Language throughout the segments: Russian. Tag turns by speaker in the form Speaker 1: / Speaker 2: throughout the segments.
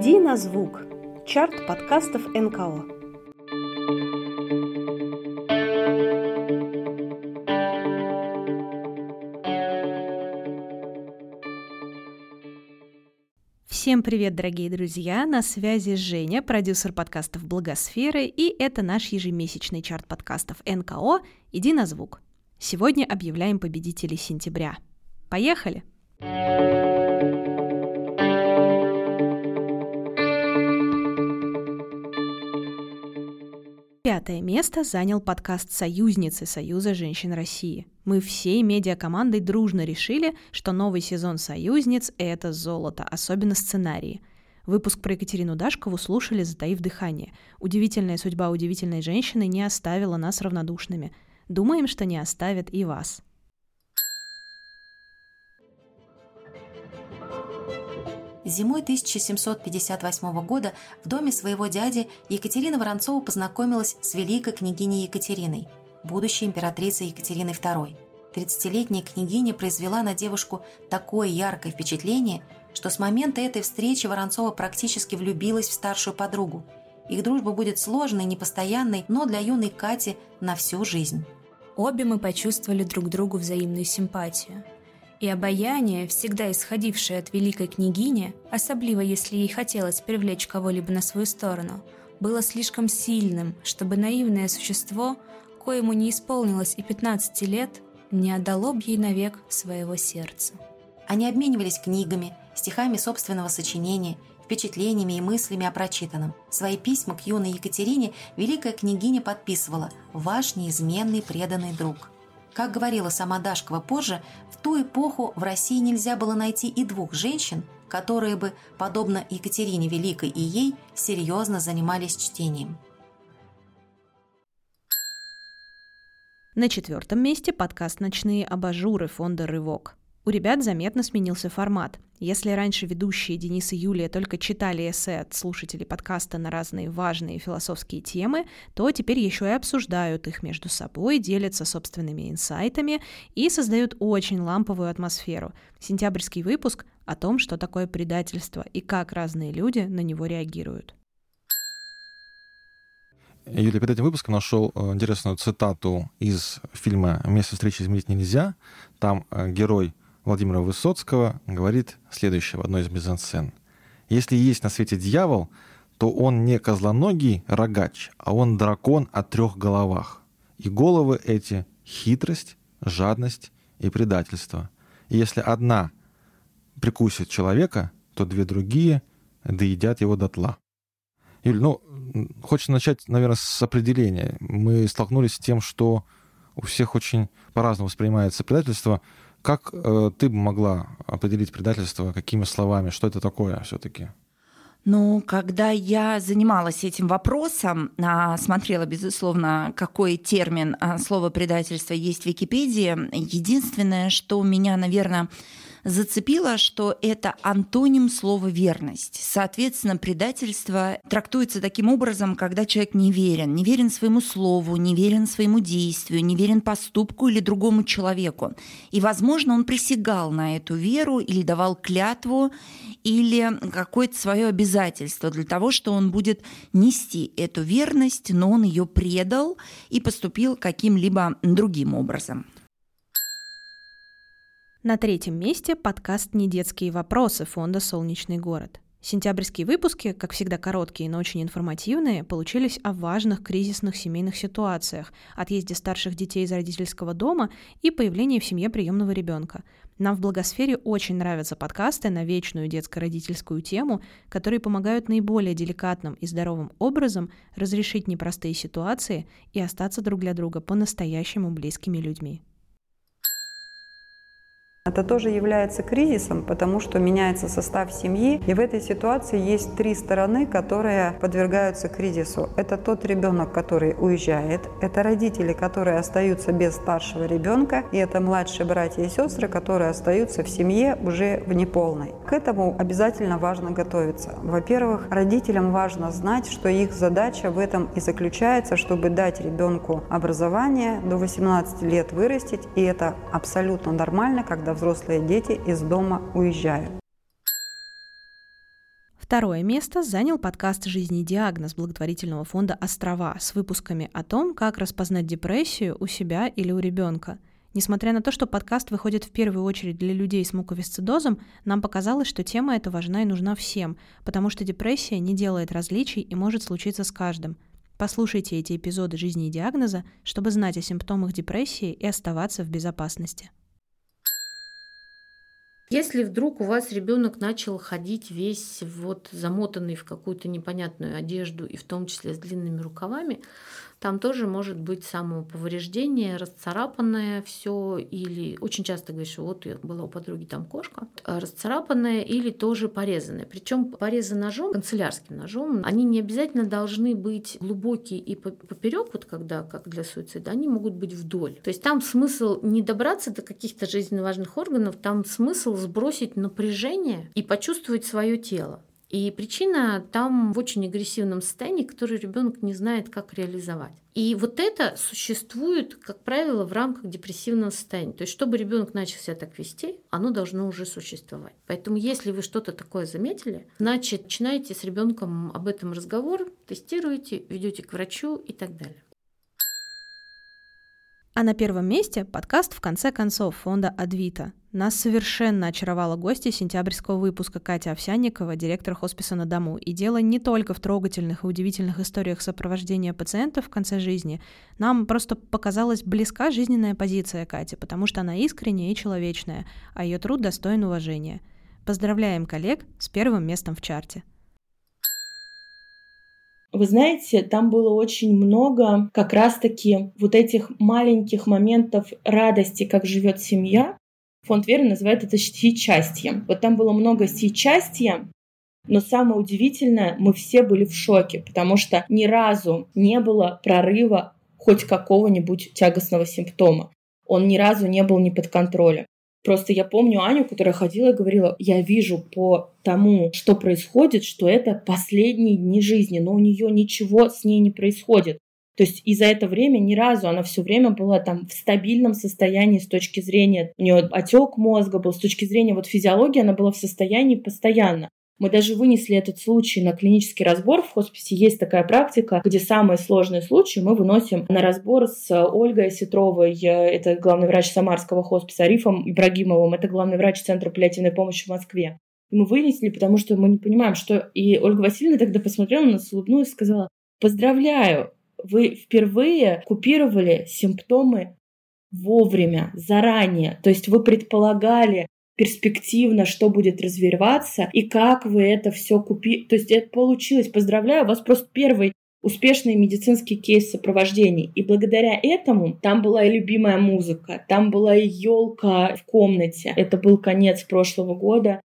Speaker 1: Иди на звук. Чарт подкастов НКО. Всем привет, дорогие друзья! На связи Женя, продюсер подкастов «Благосферы», и это наш ежемесячный чарт подкастов НКО «Иди на звук». Сегодня объявляем победителей сентября. Поехали! Пятое место занял подкаст «Союзницы Союза женщин России». Мы всей медиакомандой дружно решили, что новый сезон «Союзниц» — это золото, особенно сценарии. Выпуск про Екатерину Дашкову слушали, затаив дыхание. Удивительная судьба удивительной женщины не оставила нас равнодушными. Думаем, что не оставит и вас.
Speaker 2: Зимой 1758 года в доме своего дяди Екатерина Воронцова познакомилась с великой княгиней Екатериной, будущей императрицей Екатериной II. 30-летняя княгиня произвела на девушку такое яркое впечатление, что с момента этой встречи Воронцова практически влюбилась в старшую подругу. Их дружба будет сложной, непостоянной, но для юной Кати на всю жизнь.
Speaker 3: Обе мы почувствовали друг другу взаимную симпатию – и обаяние, всегда исходившее от великой княгини, особливо если ей хотелось привлечь кого-либо на свою сторону, было слишком сильным, чтобы наивное существо, коему не исполнилось и 15 лет, не отдало б ей навек своего сердца.
Speaker 2: Они обменивались книгами, стихами собственного сочинения, впечатлениями и мыслями о прочитанном. Свои письма к юной Екатерине великая княгиня подписывала «Ваш неизменный преданный друг». Как говорила сама Дашкова позже, в ту эпоху в России нельзя было найти и двух женщин, которые бы, подобно Екатерине Великой и ей, серьезно занимались чтением.
Speaker 1: На четвертом месте подкаст «Ночные абажуры» фонда «Рывок». У ребят заметно сменился формат. Если раньше ведущие Денис и Юлия только читали эссе от слушателей подкаста на разные важные философские темы, то теперь еще и обсуждают их между собой, делятся собственными инсайтами и создают очень ламповую атмосферу. Сентябрьский выпуск о том, что такое предательство и как разные люди на него реагируют.
Speaker 4: Юлия, перед этим выпуском нашел э, интересную цитату из фильма «Место встречи изменить нельзя». Там э, герой Владимира Высоцкого говорит следующее в одной из мизансцен. «Если есть на свете дьявол, то он не козлоногий рогач, а он дракон о трех головах. И головы эти — хитрость, жадность и предательство. И если одна прикусит человека, то две другие доедят его дотла». Юль, ну, хочется начать, наверное, с определения. Мы столкнулись с тем, что у всех очень по-разному воспринимается предательство — как э, ты бы могла определить предательство, какими словами, что это такое все-таки?
Speaker 5: Ну, когда я занималась этим вопросом, а, смотрела, безусловно, какой термин а, слова предательство есть в Википедии, единственное, что у меня, наверное, зацепило, что это антоним слова верность. Соответственно, предательство трактуется таким образом, когда человек не верен, не верен своему слову, не верен своему действию, не верен поступку или другому человеку. И, возможно, он присягал на эту веру или давал клятву, или какое-то свое обязательство для того, что он будет нести эту верность, но он ее предал и поступил каким-либо другим образом.
Speaker 1: На третьем месте подкаст «Недетские вопросы» фонда «Солнечный город». Сентябрьские выпуски, как всегда короткие, но очень информативные, получились о важных кризисных семейных ситуациях, отъезде старших детей из родительского дома и появлении в семье приемного ребенка. Нам в Благосфере очень нравятся подкасты на вечную детско-родительскую тему, которые помогают наиболее деликатным и здоровым образом разрешить непростые ситуации и остаться друг для друга по-настоящему близкими людьми.
Speaker 6: Это тоже является кризисом, потому что меняется состав семьи, и в этой ситуации есть три стороны, которые подвергаются кризису. Это тот ребенок, который уезжает, это родители, которые остаются без старшего ребенка, и это младшие братья и сестры, которые остаются в семье уже в неполной. К этому обязательно важно готовиться. Во-первых, родителям важно знать, что их задача в этом и заключается, чтобы дать ребенку образование, до 18 лет вырастить, и это абсолютно нормально, когда взрослые дети из дома уезжают.
Speaker 1: Второе место занял подкаст «Жизнь и диагноз» благотворительного фонда «Острова» с выпусками о том, как распознать депрессию у себя или у ребенка. Несмотря на то, что подкаст выходит в первую очередь для людей с муковисцидозом, нам показалось, что тема эта важна и нужна всем, потому что депрессия не делает различий и может случиться с каждым. Послушайте эти эпизоды жизни и диагноза, чтобы знать о симптомах депрессии и оставаться в безопасности.
Speaker 7: Если вдруг у вас ребенок начал ходить весь вот замотанный в какую-то непонятную одежду и в том числе с длинными рукавами, там тоже может быть самоповреждение, расцарапанное все, или очень часто говоришь, вот была у подруги там кошка, а расцарапанное или тоже порезанное. Причем порезы ножом, канцелярским ножом, они не обязательно должны быть глубокие и поперек, вот когда, как для суицида, они могут быть вдоль. То есть там смысл не добраться до каких-то жизненно важных органов, там смысл сбросить напряжение и почувствовать свое тело. И причина там в очень агрессивном состоянии, который ребенок не знает, как реализовать. И вот это существует, как правило, в рамках депрессивного состояния. То есть, чтобы ребенок начал себя так вести, оно должно уже существовать. Поэтому, если вы что-то такое заметили, значит, начинаете с ребенком об этом разговор, тестируете, ведете к врачу и так далее.
Speaker 1: А на первом месте подкаст «В конце концов» фонда «Адвита». Нас совершенно очаровала гостья сентябрьского выпуска Катя Овсянникова, директор хосписа на дому. И дело не только в трогательных и удивительных историях сопровождения пациентов в конце жизни. Нам просто показалась близка жизненная позиция Кати, потому что она искренняя и человечная, а ее труд достоин уважения. Поздравляем коллег с первым местом в чарте.
Speaker 8: Вы знаете, там было очень много как раз-таки вот этих маленьких моментов радости, как живет семья. Фонд веры называет это счастьем. Вот там было много счастья, но самое удивительное, мы все были в шоке, потому что ни разу не было прорыва хоть какого-нибудь тягостного симптома. Он ни разу не был не под контролем. Просто я помню Аню, которая ходила и говорила, я вижу по тому, что происходит, что это последние дни жизни, но у нее ничего с ней не происходит. То есть и за это время ни разу она все время была там в стабильном состоянии с точки зрения, у нее отек мозга был, с точки зрения вот физиологии она была в состоянии постоянно. Мы даже вынесли этот случай на клинический разбор. В хосписе есть такая практика, где самые сложные случаи мы выносим на разбор с Ольгой Сетровой, это главный врач Самарского хосписа, Арифом Ибрагимовым, это главный врач Центра паллиативной помощи в Москве. И мы вынесли, потому что мы не понимаем, что... И Ольга Васильевна тогда посмотрела на нас, улыбнулась и сказала, поздравляю, вы впервые купировали симптомы вовремя, заранее. То есть вы предполагали, перспективно, что будет развиваться и как вы это все купили. То есть это получилось. Поздравляю, у вас просто первый успешный медицинский кейс сопровождений. И благодаря этому там была и любимая музыка, там была и елка в комнате. Это был конец прошлого года.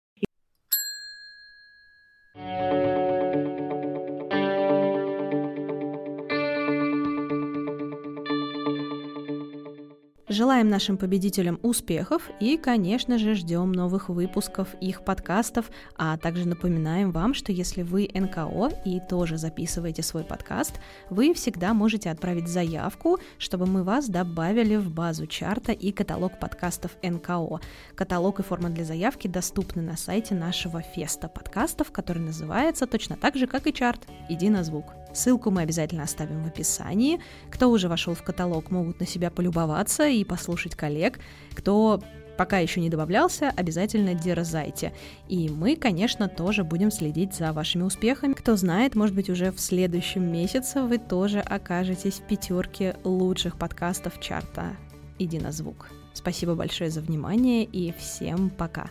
Speaker 1: Желаем нашим победителям успехов и, конечно же, ждем новых выпусков их подкастов, а также напоминаем вам, что если вы НКО и тоже записываете свой подкаст, вы всегда можете отправить заявку, чтобы мы вас добавили в базу чарта и каталог подкастов НКО. Каталог и форма для заявки доступны на сайте нашего феста подкастов, который называется точно так же, как и чарт «Иди на звук». Ссылку мы обязательно оставим в описании. Кто уже вошел в каталог, могут на себя полюбоваться и послушать коллег. Кто пока еще не добавлялся, обязательно дерзайте. И мы, конечно, тоже будем следить за вашими успехами. Кто знает, может быть, уже в следующем месяце вы тоже окажетесь в пятерке лучших подкастов чарта «Иди на звук». Спасибо большое за внимание и всем пока!